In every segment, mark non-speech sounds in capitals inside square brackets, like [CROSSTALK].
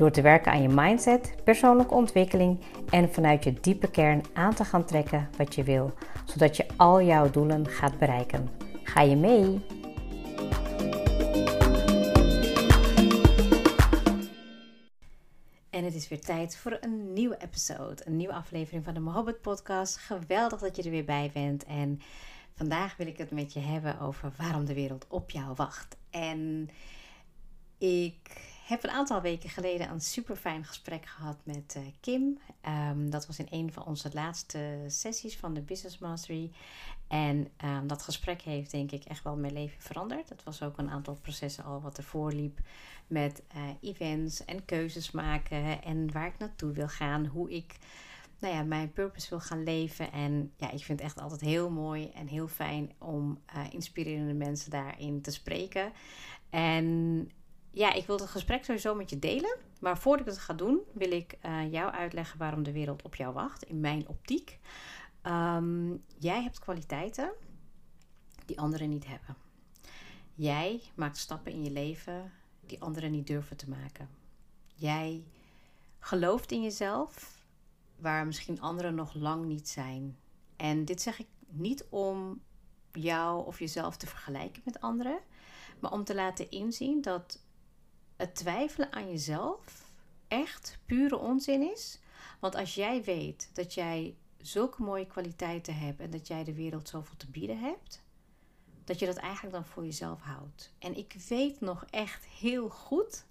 Door te werken aan je mindset, persoonlijke ontwikkeling en vanuit je diepe kern aan te gaan trekken wat je wil, zodat je al jouw doelen gaat bereiken. Ga je mee? En het is weer tijd voor een nieuwe episode, een nieuwe aflevering van de Mohabbat Podcast. Geweldig dat je er weer bij bent. En vandaag wil ik het met je hebben over waarom de wereld op jou wacht. En ik heb een aantal weken geleden een super fijn gesprek gehad met uh, Kim. Um, dat was in een van onze laatste sessies van de Business Mastery. En um, dat gesprek heeft denk ik echt wel mijn leven veranderd. Het was ook een aantal processen al wat ervoor liep. Met uh, events en keuzes maken. En waar ik naartoe wil gaan. Hoe ik nou ja, mijn purpose wil gaan leven. En ja, ik vind het echt altijd heel mooi en heel fijn om uh, inspirerende mensen daarin te spreken. En ja, ik wil het gesprek sowieso met je delen. Maar voordat ik het ga doen, wil ik uh, jou uitleggen waarom de wereld op jou wacht. In mijn optiek. Um, jij hebt kwaliteiten die anderen niet hebben. Jij maakt stappen in je leven die anderen niet durven te maken. Jij gelooft in jezelf waar misschien anderen nog lang niet zijn. En dit zeg ik niet om jou of jezelf te vergelijken met anderen, maar om te laten inzien dat het twijfelen aan jezelf echt pure onzin is. Want als jij weet dat jij zulke mooie kwaliteiten hebt en dat jij de wereld zoveel te bieden hebt, dat je dat eigenlijk dan voor jezelf houdt. En ik weet nog echt heel goed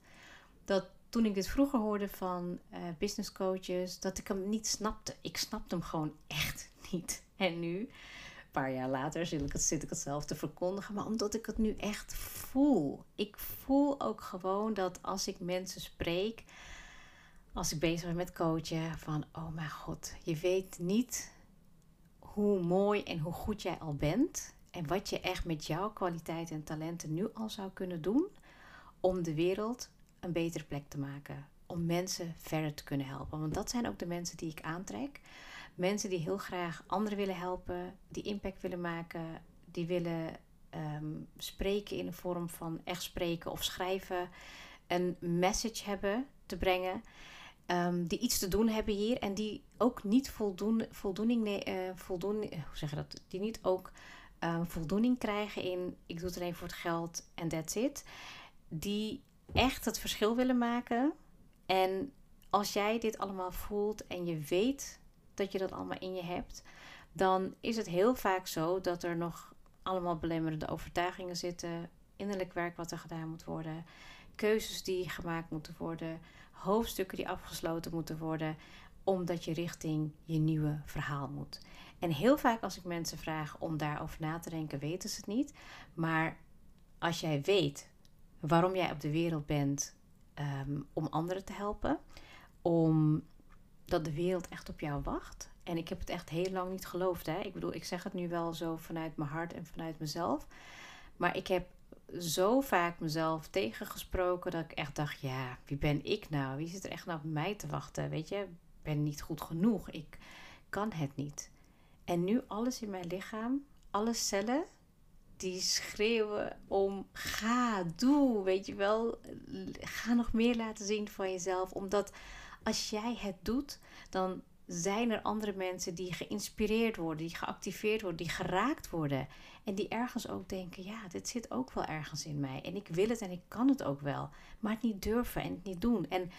dat toen ik dit vroeger hoorde van uh, business coaches, dat ik hem niet snapte. Ik snapte hem gewoon echt niet. En nu paar jaar later zit ik, het, zit ik zelf te verkondigen. Maar omdat ik het nu echt voel. Ik voel ook gewoon dat als ik mensen spreek. Als ik bezig ben met coachen. Van oh mijn god. Je weet niet hoe mooi en hoe goed jij al bent. En wat je echt met jouw kwaliteiten en talenten nu al zou kunnen doen. Om de wereld een betere plek te maken. Om mensen verder te kunnen helpen. Want dat zijn ook de mensen die ik aantrek. Mensen die heel graag anderen willen helpen, die impact willen maken, die willen um, spreken in de vorm van echt spreken of schrijven, een message hebben te brengen. Um, die iets te doen hebben hier en die ook niet voldoen, voldoening, uh, voldoen, hoe zeg je dat? Die niet ook um, voldoening krijgen in ik doe het alleen voor het geld en that's it. Die echt het verschil willen maken. En als jij dit allemaal voelt en je weet dat je dat allemaal in je hebt, dan is het heel vaak zo dat er nog allemaal belemmerende overtuigingen zitten, innerlijk werk wat er gedaan moet worden, keuzes die gemaakt moeten worden, hoofdstukken die afgesloten moeten worden, omdat je richting je nieuwe verhaal moet. En heel vaak als ik mensen vraag om daarover na te denken, weten ze het niet. Maar als jij weet waarom jij op de wereld bent um, om anderen te helpen, om dat de wereld echt op jou wacht. En ik heb het echt heel lang niet geloofd. Hè? Ik bedoel, ik zeg het nu wel zo vanuit mijn hart en vanuit mezelf. Maar ik heb zo vaak mezelf tegengesproken dat ik echt dacht: ja, wie ben ik nou? Wie zit er echt nou op mij te wachten? Weet je, ik ben niet goed genoeg. Ik kan het niet. En nu alles in mijn lichaam, alle cellen, die schreeuwen om ga, doe, weet je wel. Ga nog meer laten zien van jezelf. Omdat als jij het doet, dan zijn er andere mensen die geïnspireerd worden, die geactiveerd worden, die geraakt worden. En die ergens ook denken: ja, dit zit ook wel ergens in mij. En ik wil het en ik kan het ook wel. Maar het niet durven en het niet doen. En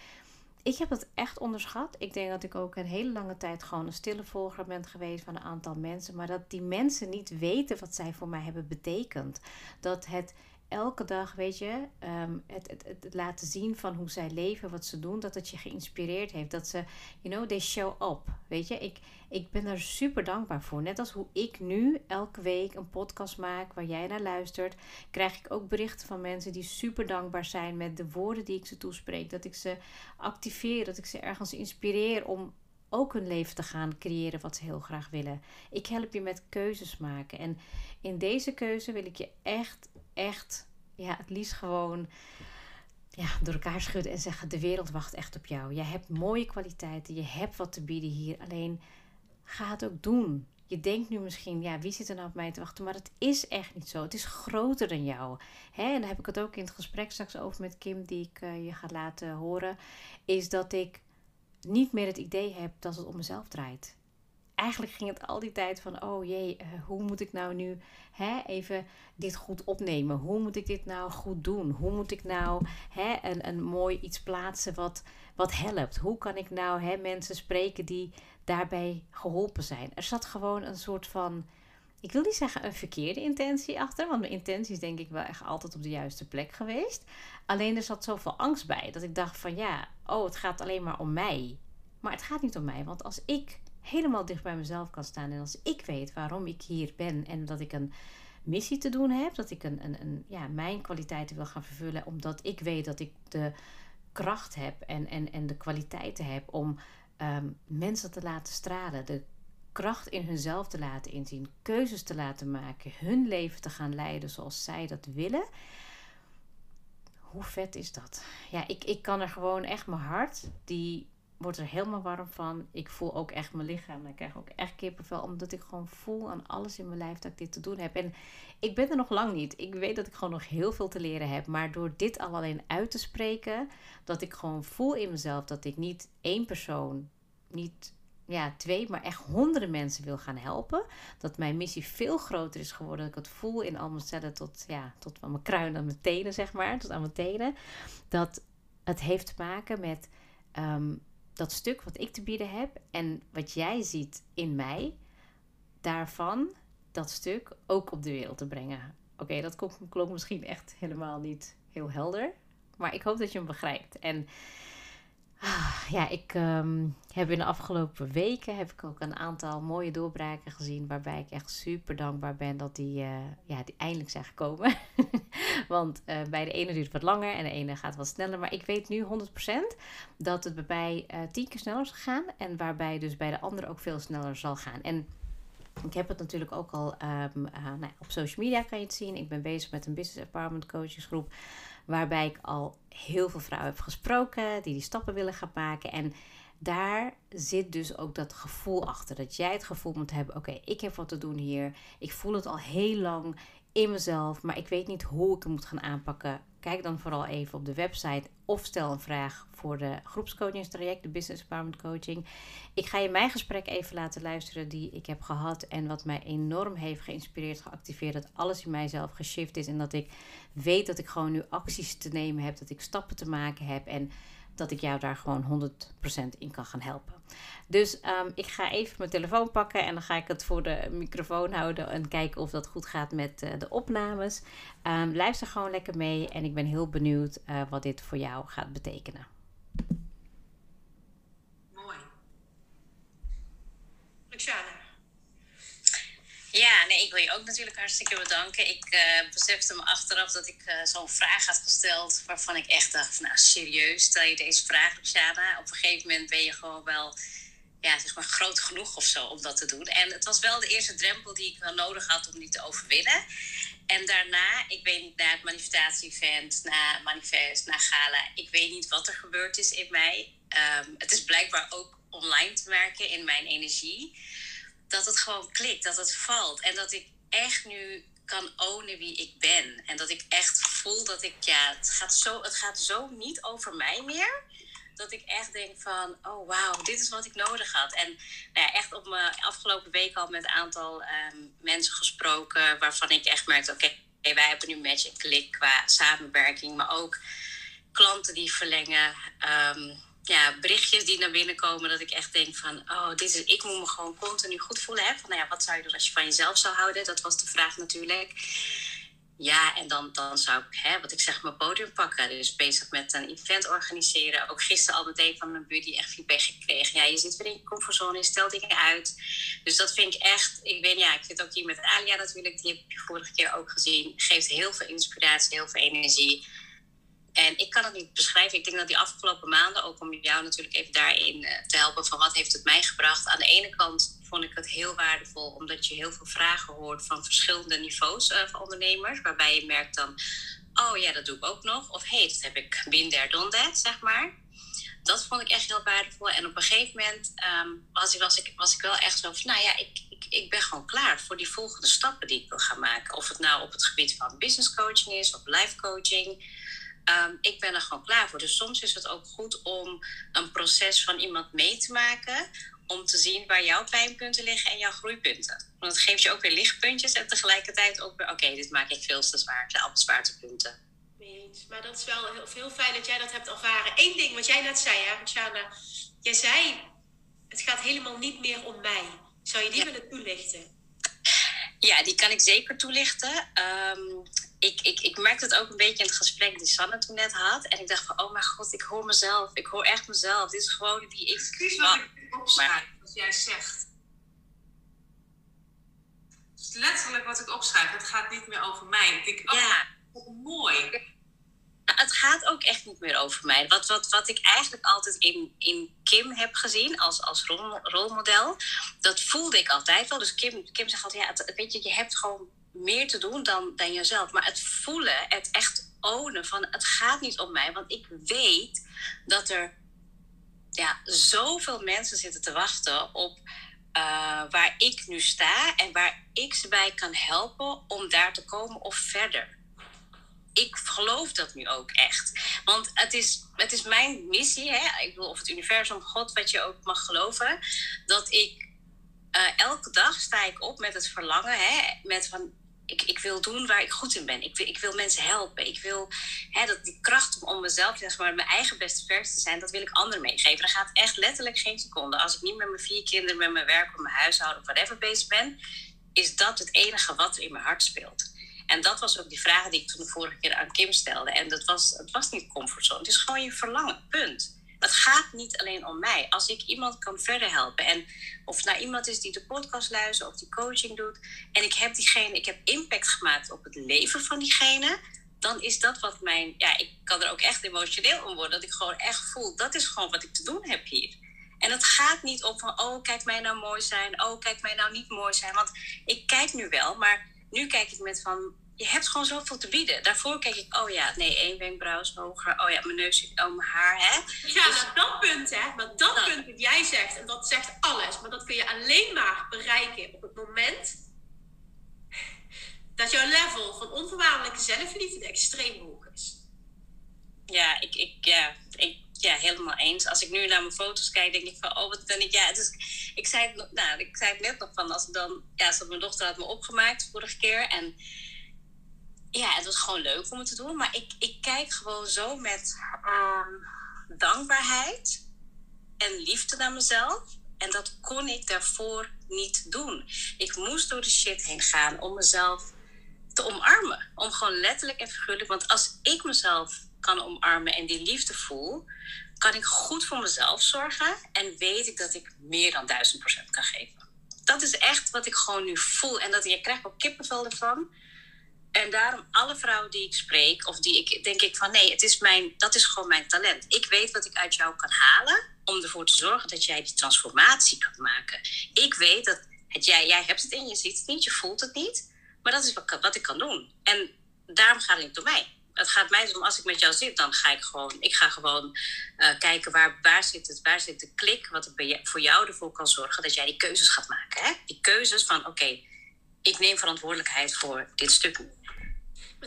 ik heb het echt onderschat. Ik denk dat ik ook een hele lange tijd gewoon een stille volger ben geweest van een aantal mensen. Maar dat die mensen niet weten wat zij voor mij hebben betekend. Dat het elke dag, weet je, ehm, het, het, het, laten zien van hoe zij leven, wat ze doen, dat het je geïnspireerd heeft. Dat ze, you know, they show up. Weet je, ik, ik ben daar super dankbaar voor. Net als hoe ik nu elke week een podcast maak waar jij naar luistert, krijg ik ook berichten van mensen die super dankbaar zijn met de woorden die ik ze toespreek. Dat ik ze activeer, dat ik ze ergens inspireer om ook hun leven te gaan creëren wat ze heel graag willen. Ik help je met keuzes maken. En in deze keuze wil ik je echt, echt, ja, het liefst gewoon ja, door elkaar schudden en zeggen: de wereld wacht echt op jou. Je hebt mooie kwaliteiten, je hebt wat te bieden hier. Alleen ga het ook doen. Je denkt nu misschien, ja, wie zit er nou op mij te wachten? Maar het is echt niet zo. Het is groter dan jou. Hè? En daar heb ik het ook in het gesprek straks over met Kim, die ik uh, je ga laten horen. Is dat ik niet meer het idee heb dat het om mezelf draait. Eigenlijk ging het al die tijd van, oh jee, uh, hoe moet ik nou nu hè, even dit goed opnemen? Hoe moet ik dit nou goed doen? Hoe moet ik nou hè, een, een mooi iets plaatsen wat, wat helpt? Hoe kan ik nou hè, mensen spreken die daarbij geholpen zijn? Er zat gewoon een soort van, ik wil niet zeggen een verkeerde intentie achter, want mijn intentie is denk ik wel echt altijd op de juiste plek geweest. Alleen er zat zoveel angst bij dat ik dacht van ja, oh het gaat alleen maar om mij. Maar het gaat niet om mij, want als ik helemaal dicht bij mezelf kan staan en als ik weet waarom ik hier ben en dat ik een missie te doen heb, dat ik een, een, een ja, mijn kwaliteiten wil gaan vervullen, omdat ik weet dat ik de kracht heb en, en, en de kwaliteiten heb om ehm, mensen te laten stralen, de kracht in hunzelf te laten inzien, keuzes te laten maken, hun leven te gaan leiden zoals zij dat willen. Hoe vet is dat? Ja, ik, ik kan er gewoon echt mijn hart, die wordt er helemaal warm van. Ik voel ook echt mijn lichaam. Ik krijg ook echt kippenvel. Omdat ik gewoon voel aan alles in mijn lijf dat ik dit te doen heb. En ik ben er nog lang niet. Ik weet dat ik gewoon nog heel veel te leren heb. Maar door dit al alleen uit te spreken. Dat ik gewoon voel in mezelf dat ik niet één persoon. Niet ja, twee, maar echt honderden mensen wil gaan helpen. Dat mijn missie veel groter is geworden. Dat ik het voel in al mijn cellen tot, ja, tot aan mijn kruin aan mijn tenen, zeg maar. Tot aan mijn tenen. Dat het heeft te maken met ehm, dat stuk wat ik te bieden heb. En wat jij ziet in mij. Daarvan dat stuk ook op de wereld te brengen. Oké, dat klonk misschien echt helemaal niet heel helder. Maar ik hoop dat je hem begrijpt. En ja, ik ehm, heb in de afgelopen weken heb ik ook een aantal mooie doorbraken gezien. Waarbij ik echt super dankbaar ben dat die, uh, ja, die eindelijk zijn gekomen. [LAUGHS] Want uh, bij de ene duurt het wat langer en de ene gaat wat sneller. Maar ik weet nu 100% dat het bij mij uh, tien keer sneller zal gaan. En waarbij dus bij de andere ook veel sneller zal gaan. En ik heb het natuurlijk ook al um, nou, op social media kan je het zien. Ik ben bezig met een business empowerment coachesgroep. Waarbij ik al heel veel vrouwen heb gesproken die die stappen willen gaan maken. En daar zit dus ook dat gevoel achter. Dat jij het gevoel moet hebben: oké, ik heb wat te doen hier. Ik voel het al heel lang in mezelf, maar ik weet niet hoe ik het moet gaan aanpakken. Kijk dan vooral even op de website of stel een vraag voor de groepscoachingstraject, de Business Empowerment Coaching. Ik ga je mijn gesprek even laten luisteren die ik heb gehad en wat mij enorm heeft geïnspireerd, geactiveerd, dat alles in mijzelf geshift is en dat ik weet dat ik gewoon nu acties te nemen heb, dat ik stappen te maken heb en dat ik jou daar gewoon 100% in kan gaan helpen. Dus ehm, ik ga even mijn telefoon pakken en dan ga ik het voor de microfoon houden en kijken of dat goed gaat met uh, de opnames. Um, luister gewoon lekker mee en ik ben heel benieuwd uh, wat dit voor jou gaat betekenen. Mooi. Luciana. Ja, nee, ik wil je ook natuurlijk hartstikke bedanken. Ik uh, besefte me achteraf dat ik uh, zo'n vraag had gesteld waarvan ik echt dacht, nou serieus, stel je deze vraag, Luciana. Op een gegeven moment ben je gewoon wel, ja, zeg maar groot genoeg of zo om dat te doen. En het was wel de eerste drempel die ik wel nodig had om die te overwinnen. En daarna, ik weet niet, na het manifestatie-event, na manifest, na gala, ik weet niet wat er gebeurd is in mij. Um, het is blijkbaar ook online te merken in mijn energie dat het gewoon klikt, dat het valt. En dat ik echt nu kan ownen wie ik ben. En dat ik echt voel dat ik, ja, het gaat zo, het gaat zo niet over mij meer. Dat ik echt denk van, oh wauw, dit is wat ik nodig had. En nou ja, echt op mijn afgelopen week al met een aantal um, mensen gesproken. Waarvan ik echt merkte, oké, wij hebben nu match en klik qua samenwerking. Maar ook klanten die verlengen. Um, ja, berichtjes die naar binnen komen, dat ik echt denk van, oh, dit is, ik moet me gewoon continu goed voelen. Hè? Van, nou ja, wat zou je doen als je van jezelf zou houden? Dat was de vraag natuurlijk. ja, en dan, dan zou ik, hè, wat ik zeg, mijn podium pakken. Dus bezig met een event organiseren. Ook gisteren al meteen van mijn buddy echt feedback gekregen. Ja, je zit weer in je comfortzone, je stelt dingen uit. Dus dat vind ik echt, ik weet ja, ik vind ook hier met Alia natuurlijk, die heb je vorige keer ook gezien. Geeft heel veel inspiratie, heel veel energie. En ik kan het niet beschrijven. Ik denk dat die afgelopen maanden, ook om jou natuurlijk even daarin eh, te helpen van wat heeft het mij gebracht. Aan de ene kant vond ik het heel waardevol, omdat je heel veel vragen hoort van verschillende niveaus uh, van ondernemers. Waarbij je merkt dan, oh ja, dat doe ik ook nog. Of hey, dat heb ik been there, done that, zeg maar. Dat vond ik echt heel waardevol. En op een gegeven moment um, was, ik, was, ik, was ik wel echt zo van, nou ja, ik, ik, ik ben gewoon klaar voor die volgende stappen die ik wil gaan maken. Of het nou op het gebied van business coaching is of life coaching. Um, ik ben er gewoon klaar voor. Dus soms is het ook goed om een proces van iemand mee te maken. Om te zien waar jouw pijnpunten liggen en jouw groeipunten. Want het geeft je ook weer lichtpuntjes en tegelijkertijd ook weer: oké, dit maak ik veel te zwaar. Allemaal zwaartepunten. Maar dat is wel heel, heel fijn dat jij dat hebt ervaren. Eén ding wat jij net zei, hè, Shana. Jij zei: het gaat helemaal niet meer om mij. Zou je die willen toelichten? Ja, die kan ik zeker toelichten. Um, ik, ik, ik merkte het ook een beetje in het gesprek die Sanne toen net had. En ik dacht van, oh mijn god, ik hoor mezelf. Ik hoor echt mezelf. Dit is gewoon die ik... Excuus wat ik opschrijf, wat jij zegt. Het is letterlijk wat ik opschrijf. Het gaat niet meer over mij. Ik denk, oh, ja. mooi het gaat ook echt niet meer over mij. Wat, wat, wat ik eigenlijk altijd in, in Kim heb gezien als, als rol, rolmodel, dat voelde ik altijd wel. Dus Kim, Kim zegt altijd, ja, weet je, je hebt gewoon meer te doen dan, dan jezelf. Maar het voelen, het echt ownen van het gaat niet om mij. Want ik weet dat er ja, zoveel mensen zitten te wachten op uh, waar ik nu sta en waar ik ze bij kan helpen om daar te komen of verder ik geloof dat nu ook echt. Want het is, het is mijn missie, hè? ik bedoel, of het universum, God, wat je ook mag geloven, dat ik uh, elke dag sta ik op met het verlangen, hè? met van ik, ik wil doen waar ik goed in ben. Ik wil, ik wil mensen helpen. Ik wil hè, dat die kracht om mezelf, zeg maar, mijn eigen beste vers te zijn, dat wil ik anderen meegeven. Er gaat echt letterlijk geen seconde. Als ik niet met mijn vier kinderen, met mijn werk, met mijn huishouden of whatever bezig ben, is dat het enige wat er in mijn hart speelt. En dat was ook die vraag die ik toen de vorige keer aan Kim stelde. En dat was, het was niet comfortzone. Het is gewoon je verlangen, punt. Het gaat niet alleen om mij. Als ik iemand kan verder helpen. En of het nou iemand is die de podcast luistert of die coaching doet. En ik heb diegene, ik heb impact gemaakt op het leven van diegene. Dan is dat wat mijn. Ja, ik kan er ook echt emotioneel om worden. Dat ik gewoon echt voel. Dat is gewoon wat ik te doen heb hier. En het gaat niet om van, oh, kijk mij nou mooi zijn. Oh, kijk mij nou niet mooi zijn. Want ik kijk nu wel, maar nu kijk ik met van, je hebt gewoon zoveel te bieden. Daarvoor keek ik, oh ja, nee, één wenkbrauw is hoger. Oh ja, mijn neus, oh mijn haar, hè. Ja, dus, dat punt, hè. Maar dat, punt dat jij zegt, en dat zegt alles. Maar dat kun je alleen maar bereiken op het moment dat jouw level van onvoorwaardelijke zelfliefde extreem hoog is. Ja, ik, ik, ja, ik, ja, helemaal eens. Als ik nu naar mijn foto's kijk, denk ik van, oh, wat ben ik... Ja, het is, ik, zei het, nou, ik zei het net nog van, als ik dan... Ja, mijn dochter had me opgemaakt vorige keer en ja, het was gewoon leuk om het te doen. Maar ik, ik kijk gewoon zo met ehm, dankbaarheid en liefde naar mezelf. En dat kon ik daarvoor niet doen. Ik moest door de shit heen gaan om mezelf te omarmen. Om gewoon letterlijk en figuurlijk. Want als ik mezelf kan omarmen en die liefde voel, kan ik goed voor mezelf zorgen. En weet ik dat ik meer dan duizend procent kan geven. Dat is echt wat ik gewoon nu voel. En dat je krijgt ook kippenvel ervan. En daarom alle vrouwen die ik spreek, of die ik denk ik van nee, het is mijn, dat is gewoon mijn talent. Ik weet wat ik uit jou kan halen om ervoor te zorgen dat jij die transformatie kan maken. Ik weet dat het, jij, jij hebt het in, je ziet het niet, je voelt het niet. Maar dat is wat, wat ik kan doen. En daarom gaat het niet om mij. Het gaat mij om als ik met jou zit, dan ga ik gewoon, ik ga gewoon uh, kijken waar, waar, zit het, waar zit de klik, wat ik voor jou ervoor kan zorgen dat jij die keuzes gaat maken. Hè? Die keuzes van oké, ik neem verantwoordelijkheid voor dit stuk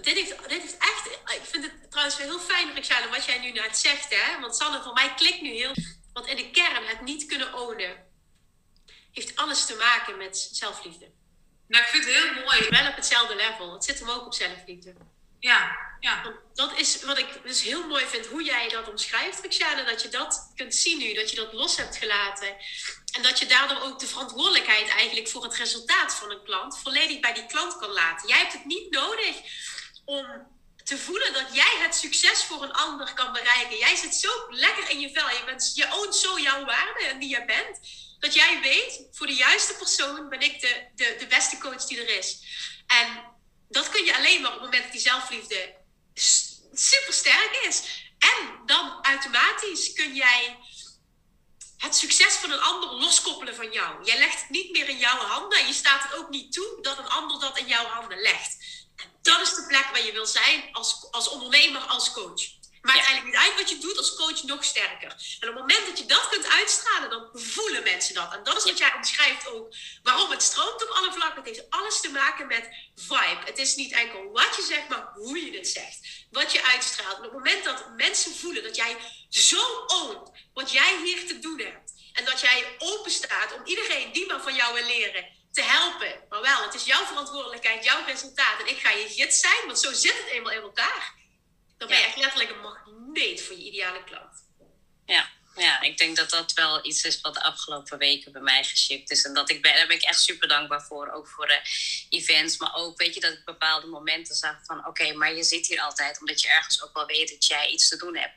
dit heeft, dit heeft echt... Ik vind het trouwens wel heel fijn, Richelle, wat jij nu net zegt. Hè? Want Sanne, voor mij klikt nu heel... Want in de kern, het niet kunnen ownen... heeft alles te maken met zelfliefde. Nou, ik vind het heel mooi. Wel op hetzelfde level. Het zit hem ook op zelfliefde. Ja, ja. dat is wat ik dus heel mooi vind, hoe jij dat omschrijft, Richelle. Dat je dat kunt zien nu, dat je dat los hebt gelaten. En dat je daardoor ook de verantwoordelijkheid eigenlijk voor het resultaat van een klant volledig bij die klant kan laten. Jij hebt het niet nodig om te voelen dat jij het succes voor een ander kan bereiken. Jij zit zo lekker in je vel. Je, bent, je oont zo jouw waarde en wie je bent. Dat jij weet, voor de juiste persoon ben ik de, de, de beste coach die er is. En dat kun je alleen maar op het moment dat die zelfliefde super sterk is. En dan automatisch kun jij het succes van een ander loskoppelen van jou. Jij legt het niet meer in jouw handen en je staat het ook niet toe dat een ander dat in jouw handen legt. Dat is de plek waar je wil zijn als, als ondernemer, als coach. Maakt ja. eigenlijk niet uit wat je doet als coach nog sterker. En op het moment dat je dat kunt uitstralen, dan voelen mensen dat. En dat is wat jij omschrijft ook. Waarom het stroomt op alle vlakken. Het heeft alles te maken met vibe. Het is niet enkel wat je zegt, maar hoe je het zegt. Wat je uitstraalt. En op het moment dat mensen voelen dat jij zo oont wat jij hier te doen hebt. En dat jij open staat om iedereen die maar van jou wil leren te helpen. Maar wel, het is jouw verantwoordelijkheid, jouw resultaat. En ik ga je gids zijn, want zo zit het eenmaal in elkaar. Dan ben je echt letterlijk een magneet voor je ideale klant. Ja, ja, ik denk dat dat wel iets is wat de afgelopen weken bij mij geshift is. En dat ik ben, daar ben ik echt super dankbaar voor. Ook voor events, maar ook weet je dat ik bepaalde momenten zag van oké, maar je zit hier altijd omdat je ergens ook wel weet dat jij iets te doen hebt.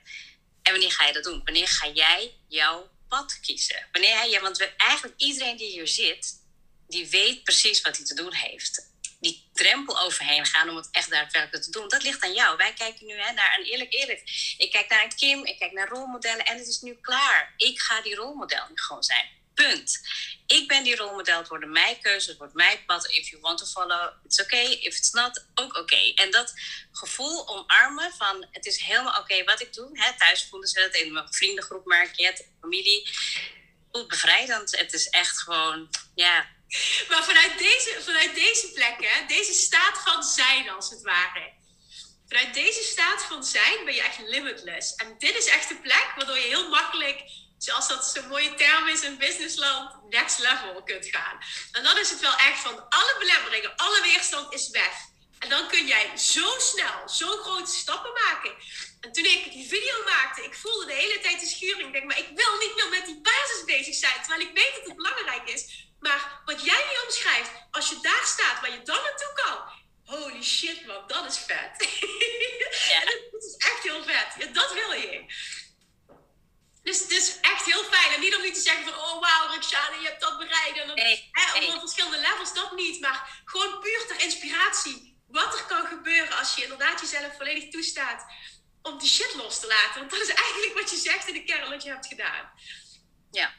En wanneer ga je dat doen? Wanneer ga jij jouw pad kiezen? Wanneer jij, want eigenlijk iedereen die hier zit, die weet precies wat hij te doen heeft die drempel overheen gaan om het echt daadwerkelijk te doen. Dat ligt aan jou. Wij kijken nu hè, naar een eerlijk eerlijk. Ik kijk naar Kim, ik kijk naar rolmodellen en het is nu klaar. Ik ga die rolmodel nu gewoon zijn. Punt. Ik ben die rolmodel. Het worden mijn keuze, het wordt mijn pad. If you want to follow, it's okay. If it's not, ook oké. En dat gevoel omarmen van het is helemaal oké wat ik doe. Hè, thuis voelen ze het, in mijn vriendengroep merk je het, familie. Voelt bevrijdend. Het is echt gewoon, ja, [LAUGHS] maar vanuit deze, vanuit deze plek, deze staat van zijn als het ware. Vanuit deze staat van zijn ben je echt limitless. En dit is echt de plek waardoor je heel makkelijk, zoals dat zo'n mooie term is in businessland, next level kunt gaan. En dan is het wel echt van alle belemmeringen, alle weerstand is weg. En dan kun jij zo snel, zo grote stappen maken. En toen ik die video maakte, ik voelde de hele tijd de schuring. Ik denk, maar ik wil niet meer met die basis bezig zijn. Terwijl ik weet dat het belangrijk is. Maar wat jij nu omschrijft, als je daar staat waar je dan naartoe kan. Holy shit man, dat is vet. [LAUGHS] Ja. dat is echt heel vet. Ja, dat wil je. Dus het is echt heel fijn. En niet om nu te zeggen van, oh wauw, Roxane, je hebt dat bereikt. En nee, hè, nee. verschillende levels, dat niet. Maar gewoon puur ter inspiratie. Wat er kan gebeuren als je inderdaad jezelf volledig toestaat om die shit los te laten. Want dat is eigenlijk wat je zegt in de kern wat je hebt gedaan. Ja,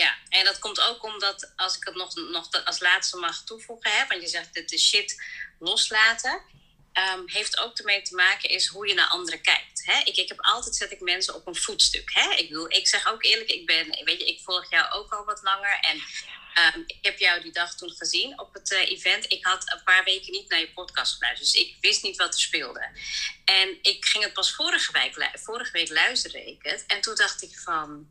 ja, en dat komt ook omdat, als ik het nog, nog als laatste mag toevoegen, hè, want je zegt dat de shit loslaten, um, heeft ook ermee te maken is hoe je naar anderen kijkt. Hè? Ik, ik heb altijd zet ik mensen op een voetstuk. Hè? Ik, bedoel, ik zeg ook eerlijk, ik ben, weet je, ik volg jou ook al wat langer en um, ik heb jou die dag toen gezien op het uh, event. Ik had een paar weken niet naar je podcast geluisterd, dus ik wist niet wat er speelde. En ik ging het pas vorige week, vorige week luisteren het en toen dacht ik van,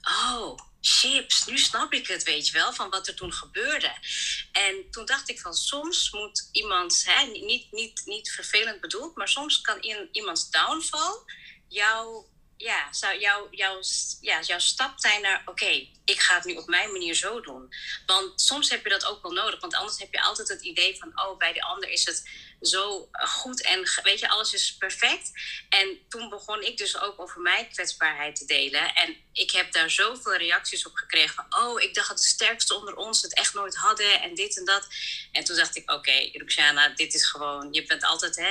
oh chips, nu snap ik het, weet je wel, van wat er toen gebeurde. En toen dacht ik van, soms moet iemand, hè, niet, niet, niet vervelend bedoeld, maar soms kan in, iemands downfall jou, ja, zou jou, jou, ja, jouw stap zijn naar, oké, ik ga het nu op mijn manier zo doen. Want soms heb je dat ook wel nodig, want anders heb je altijd het idee van, oh, bij de ander is het zo goed en weet je, alles is perfect. En toen begon ik dus ook over mijn kwetsbaarheid te delen. En ik heb daar zoveel reacties op gekregen oh, ik dacht dat de sterkste onder ons het echt nooit hadden en dit en dat. En toen dacht ik, oké, okay, Ruxana, dit is gewoon, je bent altijd, hè,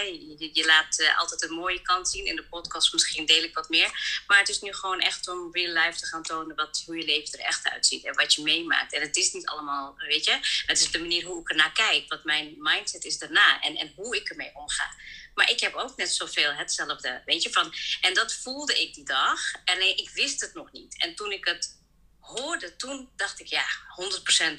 je, laat uh, altijd een mooie kant zien. In de podcast misschien deel ik wat meer. Maar het is nu gewoon echt om real life te gaan tonen wat, hoe je leven er echt uitziet en wat je meemaakt. En het is niet allemaal, weet je, het is de manier hoe ik ernaar kijk, wat mijn mindset is daarna. En, en hoe ik ermee omga. Maar ik heb ook net zoveel hetzelfde, weet je, van... En dat voelde ik die dag. Alleen ik wist het nog niet. En toen ik het toen dacht ik, ja, 100%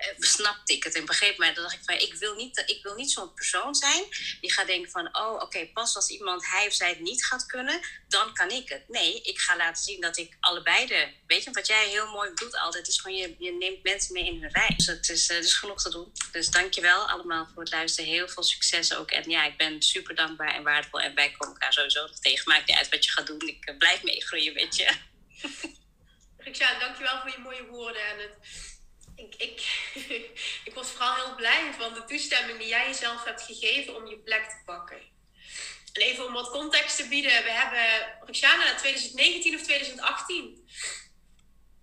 uh, snapte ik het en begreep mij. Dan dacht ik van, ik wil niet, ik wil niet zo'n persoon zijn die gaat denken van, oh, oké, pas als iemand hij of zij het niet gaat kunnen, dan kan ik het. Nee, ik ga laten zien dat ik allebei de, weet je, wat jij heel mooi doet altijd, is gewoon je, je neemt mensen mee in hun reis. Dus het is, is genoeg te doen. Dus dankjewel allemaal voor het luisteren. Heel veel succes ook. En ja, ik ben super dankbaar en waardevol. En wij komen elkaar sowieso nog tegen. Maakt niet uit wat je gaat doen. Ik uh, blijf meegroeien, weet je. [LAUGHS] Riksja, dankjewel voor je mooie woorden. En het, ik, ik, [LAUGHS] ik was vooral heel blij van de toestemming die jij jezelf hebt gegeven om je plek te pakken. En even om wat context te bieden. We hebben Roxana 2019 of 2018.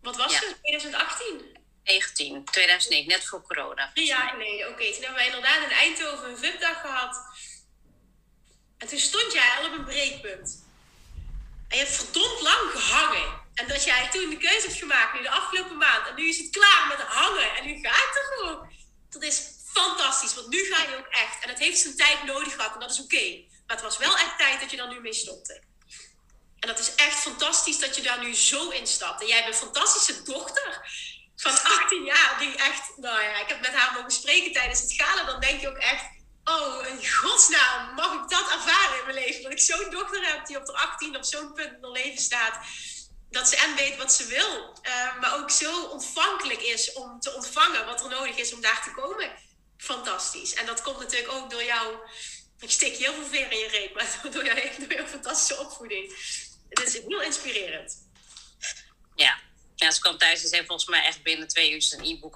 Wat was Ja. het? 2018? 19, 2009, net voor corona. Drie jaar geleden. Oké, toen hebben wij inderdaad in Eindhoven een VIP-dag gehad. En toen stond jij al op een breekpunt. En je hebt verdomd lang gehangen. En dat jij toen de keuze hebt gemaakt, nu de afgelopen maand. En nu is het klaar met hangen. En nu gaat het gewoon. Dat is fantastisch, want nu ga je ook echt. En het heeft zijn tijd nodig gehad en dat is oké. Maar het was wel echt tijd dat je daar nu mee stopte. En dat is echt fantastisch dat je daar nu zo in stapt. En jij hebt een fantastische dochter van [LAUGHS] 18 jaar. Die echt, nou ja, ik heb met haar mogen spreken tijdens het gala. Dan denk je ook echt, oh, in godsnaam, mag ik dat ervaren in mijn leven? Dat ik zo'n dochter heb die op de 18 op zo'n punt in haar leven staat. Dat ze en weet wat ze wil. eh, maar ook zo ontvankelijk is om te ontvangen wat er nodig is om daar te komen. Fantastisch. En dat komt natuurlijk ook door jou. Ik steek heel veel veer in je reet, maar [LAUGHS] door jouw, door fantastische opvoeding. Het is heel inspirerend. Ja. ja, ze kwam thuis en ze heeft volgens mij echt binnen twee uur een e-book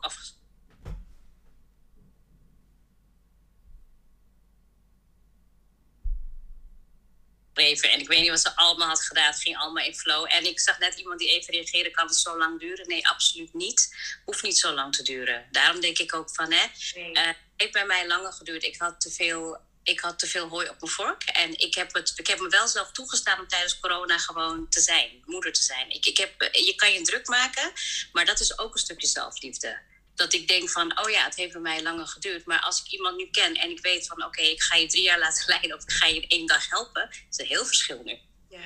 En ik weet niet wat ze allemaal had gedaan. Het ging allemaal in flow. En ik zag net iemand die even reageerde. Kan het zo lang duren? Nee, absoluut niet. Hoeft niet zo lang te duren. Daarom denk ik ook van, hè. Nee. Eh, het heeft bij mij langer geduurd. Ik had te veel, ik had te veel hooi op mijn vork. En ik heb, het, ik heb me wel zelf toegestaan om tijdens corona gewoon te zijn. Moeder te zijn. Ik, ik heb, je kan je druk maken, maar dat is ook een stukje zelfliefde. Dat ik denk van, oh ja, het heeft bij mij langer geduurd. Maar als ik iemand nu ken en ik weet van, oké, ik ga je drie jaar laten [LAUGHS] leiden... of ik ga je in één dag helpen, is een heel verschil nu. Ja.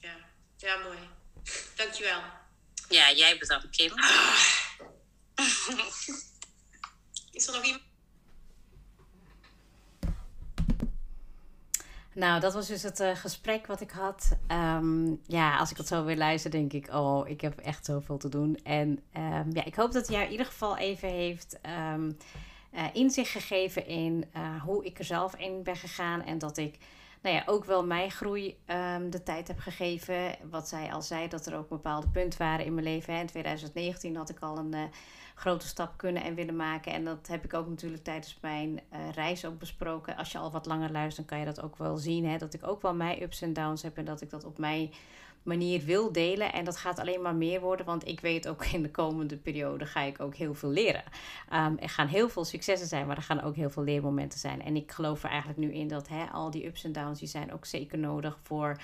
Ja. Ja, mooi. Dankjewel. Ja, jij bedankt, Kim. Is er nog iemand? Nou, dat was dus het eh, gesprek wat ik had. Ehm, ja, als ik het zo weer luister, denk ik, oh, ik heb echt zoveel te doen. En ehm, ja, ik hoop dat hij in ieder geval even heeft ehm, eh, inzicht gegeven in eh, hoe ik er zelf in ben gegaan. En dat ik, nou ja, ook wel mijn groei ehm, de tijd heb gegeven. Wat zij al zei, dat er ook bepaalde punten waren in mijn leven. In 2019 had ik al een eh, grote stap kunnen en willen maken. En dat heb ik ook natuurlijk tijdens mijn eh, reis ook besproken. Als je al wat langer luistert, dan kan je dat ook wel zien. Hè? Dat ik ook wel mijn ups en downs heb en dat ik dat op mijn manier wil delen. En dat gaat alleen maar meer worden, want ik weet ook in de komende periode ga ik ook heel veel leren. Ehm, er gaan heel veel successen zijn, maar er gaan ook heel veel leermomenten zijn. En ik geloof er eigenlijk nu in dat hè, al die ups en downs, die zijn ook zeker nodig voor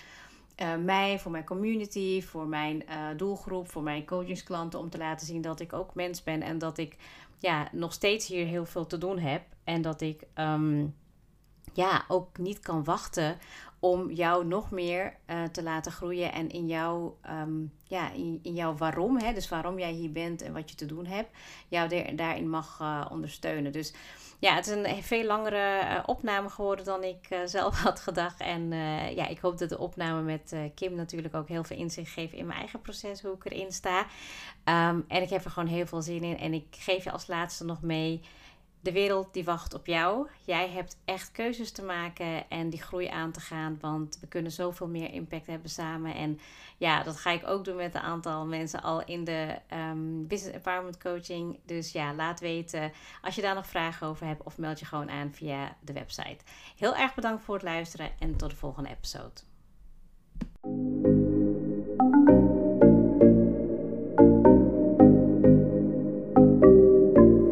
eh, mij, voor mijn community, voor mijn eh, doelgroep, voor mijn coachingsklanten. Om te laten zien dat ik ook mens ben en dat ik ja, nog steeds hier heel veel te doen heb. En dat ik ehm, ja, ook niet kan wachten om jou nog meer eh, te laten groeien en in jouw, ehm, ja, in, jouw waarom, hè, dus waarom jij hier bent en wat je te doen hebt, jou daar- daarin mag eh, ondersteunen. Dus ja, het is een veel langere eh, opname geworden dan ik zelf [LAUGHS] had gedacht. En ja, ik hoop dat de opname met Kim natuurlijk ook heel veel inzicht geeft in mijn eigen proces, hoe ik erin sta. Ehm, en ik heb er gewoon heel veel zin in. En ik geef je als laatste nog mee. De wereld die wacht op jou. Jij hebt echt keuzes te maken en die groei aan te gaan. Want we kunnen zoveel meer impact hebben samen. En ja, dat ga ik ook doen met een aantal mensen al in de ehm, Business Empowerment Coaching. Dus ja, laat weten als je daar nog vragen over hebt. Of meld je gewoon aan via de website. Heel erg bedankt voor het luisteren en tot de volgende episode.